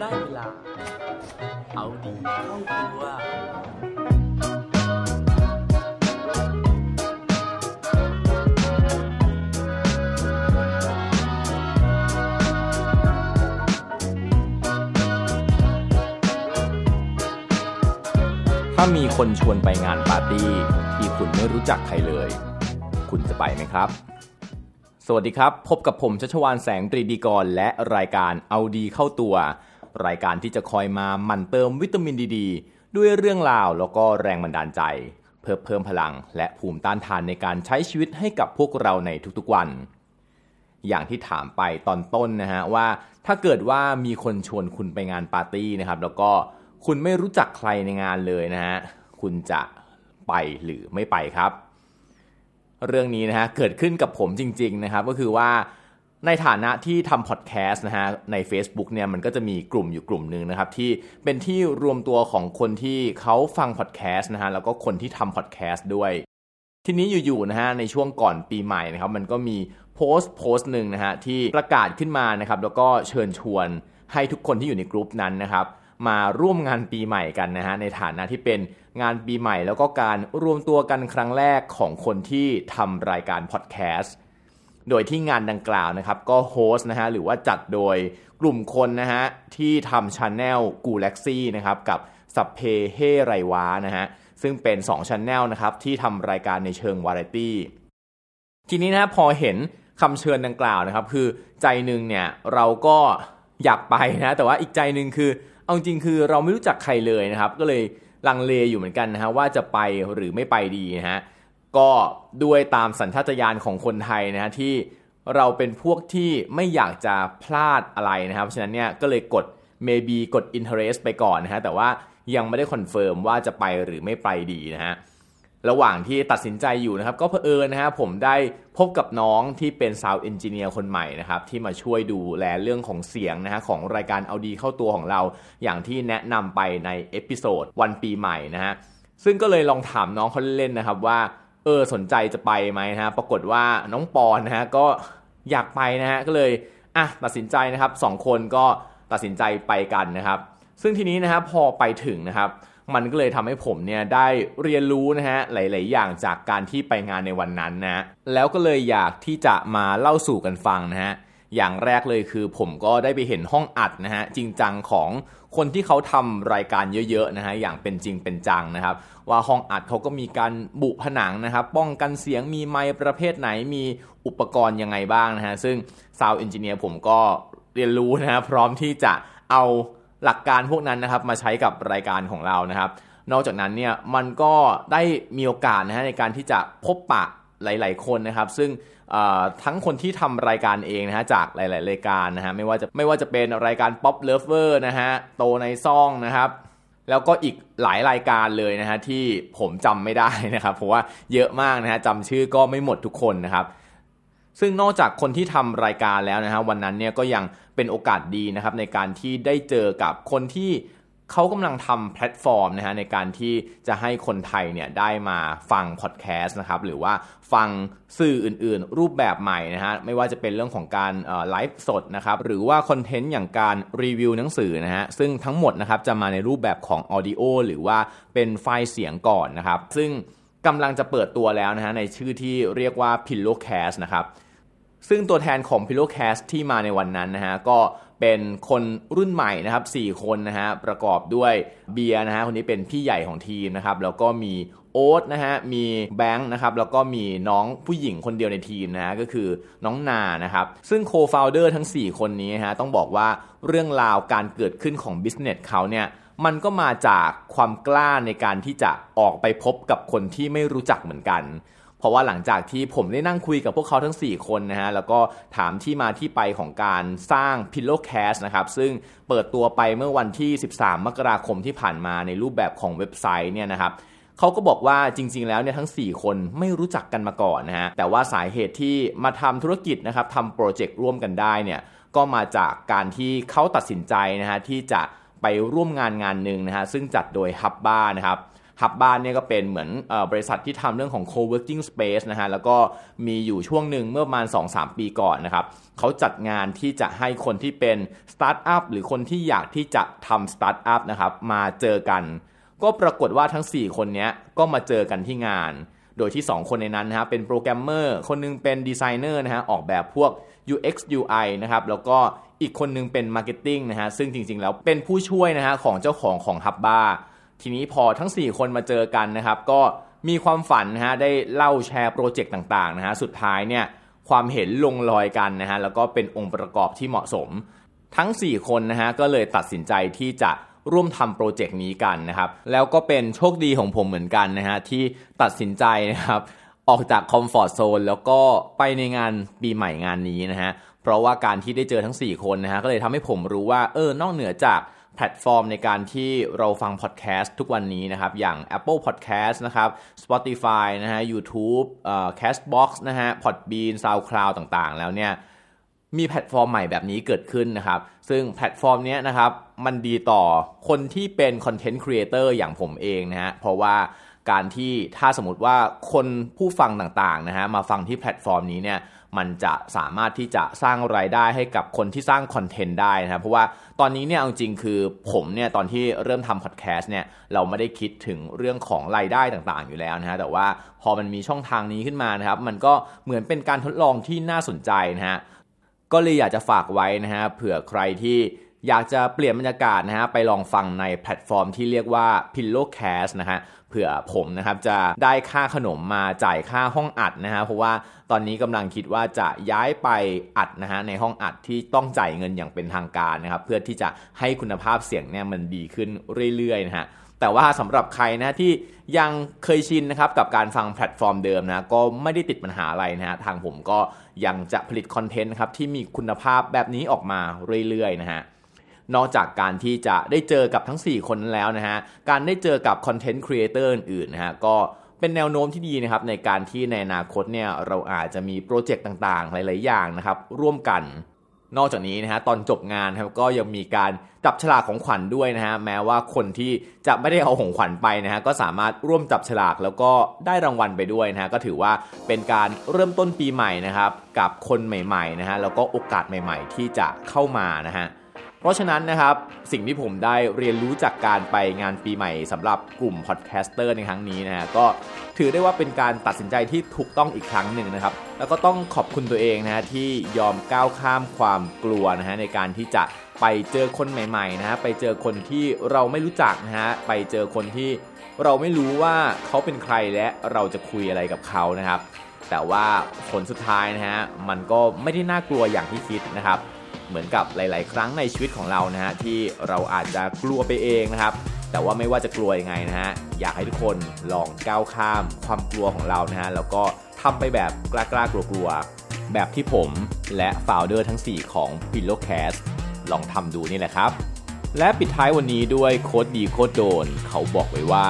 ได้เวลา เอาดีเข้าตัว ถ้ามีคนชวนไปงานปาร์ตี้ ที่คุณไม่รู้จักใครเลย คุณจะไปไหมครับสวัสดีครับ พบกับผมชัชวานแสงตรีดีกรและรายการเอาดีเข้าตัว รายการที่จะคอยมาหมั่นเติมวิตามินดีดด้วยเรื่องราวแล้วก็แรงบันดาลใจ เพื่อเพิ่มพลังและภูมิต้านทานในการใช้ชีวิตให้กับพวกเราในทุกๆวัน อย่างที่ถามไปตอนต้นนะฮะว่า ถ้าเกิดว่ามีคนชวนคุณไปงานปาร์ตี้นะครับแล้วก็คุณไม่รู้จักใครในงานเลยนะฮะคุณจะไปหรือไม่ไปครับ เรื่องนี้นะฮะเกิดขึ้นกับผมจริง ๆนะครับ ก็คือว่า ในฐานะที่ทำพอดแคสต์นะฮะใน Facebook เนี่ยมันก็จะมีกลุ่มอยู่กลุ่มหนึ่งนะครับ ที่เป็นที่รวมตัวของคนที่เขาฟังพอดแคสต์นะฮะแล้วก็คนที่ทำพอดแคสต์ด้วย ทีนี้อยู่ๆนะฮะในช่วงก่อนปีใหม่นะครับ มันก็มีโพสต์โพสต์หนึ่งนะฮะที่ประกาศขึ้นมานะครับแล้วก็เชิญชวนให้ทุกคนที่อยู่ในกลุ่มนั้นนะครับมาร่วมงานปีใหม่กันนะฮะในฐานะที่เป็นงานปีใหม่ แล้วก็การรวมตัวกันครั้งแรกของคนที่ทำรายการพอดแคสต์ โดยที่งานดังกล่าวนะครับก็โฮสต์นะฮะหรือว่าจัดโดยกลุ่มคนนะฮะที่ทำช anel กูเล็กซี่นะครับกับสัพเพเฮไรวานะฮะซึ่งเป็น2 Channel นะครับที่ทำรายการในเชิงวาไรตี้ทีนี้นะพอเห็นคำเชิญดังกล่าวนะครับ คือใจหนึ่งเนี่ยเราก็อยากไปนะแต่ว่าอีกใจหนึ่งคือเอาจริงคือเราไม่รู้จักใครเลยนะครับ ก็เลยลังเลอยู่เหมือนกันนะฮะว่าจะไปหรือไม่ไปดีนะฮะ ก็ด้วยตามสัญชาตญาณของคนไทยนะฮะที่เราเป็นพวกที่ไม่อยากจะพลาดอะไรนะครับ เพราะฉะนั้นเนี่ยก็เลยกด maybe กด interest ไปก่อนนะฮะแต่ว่ายังไม่ได้คอนเฟิร์มว่าจะไปหรือไม่ไปดีนะฮะระหว่างที่ตัดสินใจอยู่นะครับ ก็เพอเอิญนะฮะผมได้พบกับน้องที่เป็น sound engineer คนใหม่นะครับ ที่มาช่วยดูแลเรื่องของเสียงนะฮะของรายการเอาดีเข้าตัวของเรา อย่างที่แนะนำไปใน episode วันปีใหม่นะฮะซึ่งก็เลยลองถามน้องเขาเล่นๆนะครับว่า เออสนใจจะไปไหมนะฮะปรากฏว่าน้องปอนนะฮะก็อยากไปนะฮะก็เลยอะตัดสินใจนะครับสองคนก็ตัดสินใจไปกันนะครับ ซึ่งทีนี้นะครับพอไปถึงนะครับ มันก็เลยทำให้ผมเนี่ยได้เรียนรู้นะฮะหลาย ๆ อย่างจากการที่ไปงานในวันนั้นนะแล้วก็เลยอยากที่จะมาเล่าสู่กันฟังนะฮะอย่างแรกเลยคือผมก็ได้ไปเห็นห้องอัดนะฮะจริงจังของ คนที่เขาทำรายการเยอะๆนะฮะอย่างเป็นจริงเป็นจังนะครับ ว่าห้องอัดเขาก็มีการบุผนังนะครับ ป้องกันเสียงมีไมค์ประเภทไหนมีอุปกรณ์ยังไงบ้างนะฮะซึ่ง sound engineer ผมก็เรียนรู้นะฮะพร้อมที่จะเอาหลักการพวกนั้นนะครับมาใช้กับรายการของเรานะครับ นอกจากนั้นเนี่ยมันก็ได้มีโอกาสนะฮะในการที่จะพบปะ หลาย ๆ คนนะครับ ซึ่งทั้งคนที่ทำรายการเองนะฮะจากหลาย ๆ รายการนะฮะไม่ว่าจะไม่ว่าจะเป็นรายการ Pop Lover นะฮะโตในซ่องนะครับแล้วก็อีกหลายรายการเลยนะฮะที่ผมจำไม่ได้นะครับเพราะว่าเยอะมากนะฮะจำชื่อก็ไม่หมดทุกคนนะครับ ซึ่งนอกจากคนที่ทำรายการแล้วนะฮะวันนั้นเนี่ยก็ยังเป็นโอกาสดีนะครับในการที่ได้เจอกับคนที่ เขากำลังทำแพลตฟอร์มนะฮะในการที่จะให้คนไทยเนี่ยได้มาฟังพอดแคสต์นะครับหรือว่าฟังสื่ออื่นๆ รูปแบบใหม่นะฮะไม่ว่าจะเป็นเรื่องของการไลฟ์สดนะครับหรือว่าคอนเทนต์อย่างการรีวิวหนังสือนะฮะซึ่งทั้งหมดนะครับจะมาในรูปแบบของ audio หรือว่าเป็นไฟล์เสียงก่อนนะครับซึ่งกำลังจะเปิดตัวแล้วนะฮะในชื่อที่เรียกว่า Pillowcast นะครับซึ่งตัวแทนของ Pillowcast ที่มาในวันนั้นนะฮะก็ เป็นคนรุ่นใหม่นะครับ4คนนะฮะประกอบด้วยเบียร์นะฮะคนนี้เป็นพี่ใหญ่ของทีมนะครับแล้วก็มีโอ๊ตนะฮะมีแบงค์นะครับแล้วก็มีน้องผู้หญิงคนเดียวในทีมนะฮะก็คือน้องนานะครับซึ่ง co-founder ทั้ง 4 คนนี้นะฮะต้องบอกว่าเรื่องราวการเกิดขึ้นของ business เขาเนี่ยมันก็มาจากความกล้าในการที่จะออกไปพบกับคนที่ไม่รู้จักเหมือนกัน เพราะว่าหลังจากที่ผมได้นั่งคุยกับพวกเขาทั้ง 4 คนนะฮะ แล้วก็ถามที่มาที่ไปของการสร้าง Pillowcast นะครับ ซึ่งเปิดตัวไปเมื่อวันที่ 13 มกราคมที่ผ่านมาในรูปแบบของเว็บไซต์เนี่ยนะครับเขาก็บอกว่าจริง ๆ แล้วเนี่ยทั้ง 4 คนไม่รู้จักกันมาก่อนนะฮะ แต่ว่าสาเหตุที่มาทำธุรกิจนะครับทำโปรเจกต์ร่วมกันได้เนี่ย ก็มาจากการที่เขาตัดสินใจนะฮะที่จะไปร่วมงานงานหนึ่งนะฮะซึ่งจัดโดย h u b b a นะครับ Hubba เนี่ยก็เป็นเหมือนอบริษัทที่ทำเรื่องของ co-working space นะฮะแล้วก็มีอยู่ช่วงหนึ่งเมื่อประมาณ 2-3 ปีก่อนนะครับเขาจัดงานที่จะให้คนที่เป็นสตาร์ทอัพหรือคนที่อยากที่จะทำสตาร์ทอัพนะครับมาเจอกัน ก็ปรากฏว่าทั้ง 4 คนนี้ก็มาเจอกันที่งาน โดยที่ 2 คนในนั้นนะฮะเป็นโปรแกรมเมอร์คนนึงเป็นดีไซเนอร์นะฮะออกแบบพวก UX UI นะครับแล้วก็อีกคนนึงเป็น marketing นะฮะซึ่งจริงๆ แล้วเป็นผู้ช่วยนะฮะของเจ้าของของ Hubba ทีนี้พอทั้ง 4 คนมาเจอกันนะครับ ก็มีความฝันนะฮะได้เล่าแชร์โปรเจกต์ต่างๆนะฮะสุดท้ายเนี่ยความเห็นลงรอยกันนะฮะแล้วก็เป็นองค์ประกอบที่เหมาะสม ทั้ง 4 คนนะฮะก็เลยตัดสินใจที่จะร่วมทำโปรเจกต์นี้กันนะครับ แล้วก็เป็นโชคดีของผมเหมือนกันนะฮะที่ตัดสินใจนะครับออกจาก comfort zone แล้วก็ไปในงานปีใหม่งานนี้นะฮะเพราะว่าการที่ได้เจอทั้ง 4 คนนะฮะก็เลยทำให้ผมรู้ว่าเออนอกเหนือจาก แพลตฟอร์มในการที่เราฟังพอดแคสต์ทุกวันนี้นะครับ อย่าง Apple Podcast นะครับ Spotify นะฮะ YouTube เอ่อ Castbox นะฮะ Podbean SoundCloud ต่างๆ แล้วเนี่ยมีแพลตฟอร์มใหม่แบบนี้เกิดขึ้นนะครับ ซึ่งแพลตฟอร์มนี้นะครับมันดีต่อคนที่เป็น content creator อย่างผมเองนะฮะ เพราะว่าการที่ถ้าสมมติว่าคนผู้ฟังต่างๆนะฮะมาฟังที่แพลตฟอร์มนี้เนี่ย มันจะสามารถที่จะสร้างรายได้ให้กับคนที่สร้างคอนเทนต์ได้นะครับ เพราะว่าตอนนี้เนี่ยจริงคือผมเนี่ยตอนที่เริ่มทำพอดแคสต์เนี่ยเราไม่ได้คิดถึงเรื่องของรายได้ต่างๆ อยู่แล้วนะฮะแต่ว่าพอมันมีช่องทางนี้ขึ้นมานะครับ มันก็เหมือนเป็นการทดลองที่น่าสนใจนะฮะก็เลยอยากจะฝากไว้นะฮะเผื่อใครที่ อยากจะเปลี่ยนบรรยากาศนะฮะไปลองฟังในแพลตฟอร์มที่เรียกว่า Pillowcast นะฮะเผื่อผมนะครับจะได้ค่าขนมมาจ่ายค่าห้องอัดนะฮะเพราะว่าตอนนี้กำลังคิดว่าจะย้ายไปอัดนะฮะในห้องอัดที่ต้องจ่ายเงินอย่างเป็นทางการนะครับเพื่อที่จะให้คุณภาพเสียงเนี่ยมันดีขึ้นเรื่อยๆนะฮะแต่ว่าสำหรับใครนะที่ยังเคยชินนะครับกับการฟังแพลตฟอร์มเดิมนะก็ไม่ได้ติดปัญหาอะไรนะฮะทางผมก็ยังจะผลิตคอนเทนต์ครับที่มีคุณภาพแบบนี้ออกมาเรื่อยๆนะฮะ นอกจากการที่จะได้เจอกับทั้ง 4คนนั้นแล้วนะฮะ การได้เจอกับ content creator อื่นๆนะฮะก็เป็นแนวโน้มที่ดีนะครับในการที่ในอนาคตเนี่ยเราอาจจะมีโปรเจกต์ต่างๆ หลายๆอย่างนะครับร่วมกัน นอกจากนี้นะฮะตอนจบงานครับก็ยังมีการจับฉลากของขวัญด้วยนะฮะแม้ว่าคนที่จะไม่ได้เอาของขวัญไปนะฮะก็สามารถร่วมจับฉลากแล้วก็ได้รางวัลไปด้วยนะฮะก็ถือว่าเป็นการเริ่มต้นปีใหม่นะครับกับคนใหม่ๆนะฮะแล้วก็โอกาสใหม่ ๆ ที่จะเข้ามานะฮะ เพราะฉะนั้นนะครับสิ่งที่ผมได้เรียนรู้จากการไปงานปีใหม่สำหรับกลุ่ม podcaster ในครั้งนี้นะฮะก็ถือได้ว่าเป็นการตัดสินใจที่ถูกต้องอีกครั้งหนึ่งนะครับ แล้วก็ต้องขอบคุณตัวเองนะฮะที่ยอมก้าวข้ามความกลัวนะฮะในการที่จะไปเจอคนใหม่ๆนะฮะไปเจอคนที่เราไม่รู้จักนะฮะไปเจอคนที่เราไม่รู้ว่าเขาเป็นใครและเราจะคุยอะไรกับเขานะครับ แต่ว่าผลสุดท้ายนะฮะมันก็ไม่ได้น่ากลัวอย่างที่คิดนะครับ เหมือนกับหลาย ๆ ครั้งในชีวิตของเรานะฮะที่เราอาจจะกลัวไปเองนะครับ แต่ว่าไม่ว่าจะกลัวยังไงนะฮะอยากให้ทุกคนลองก้าวข้ามความกลัวของเรานะฮะแล้วก็ทำไปแบบกล้าๆกลัวๆแบบที่ผมและฟาวเดอร์ทั้ง 4 ของ Pillowcast ลองทำดูนี่แหละครับ และปิดท้ายวันนี้ด้วยโค้ดดีโค้ดโดน เขาบอกไว้ว่า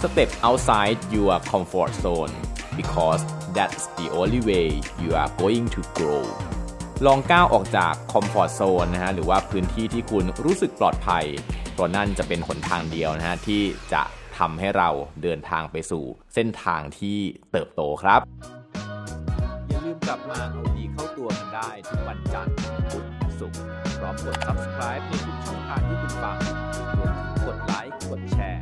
step outside your comfort zone because that's the only way you are going to grow ลองก้าวออกจากคอมฟอร์ทโซนนะฮะหรือว่าพื้นที่ที่คุณรู้สึกปลอดภัยเพราะนั่นจะเป็นหนทางเดียวนะฮะที่จะทำให้เราเดินทางไปสู่เส้นทางที่เติบโตครับ อย่าลืมกลับมาเอาดีเข้าตัวกันได้ทุกวันจันทร์พุธศุกร์พร้อมกด subscribe ในทุกช่องทางที่คุณฟังรวมถึงกดไลค์กดแชร์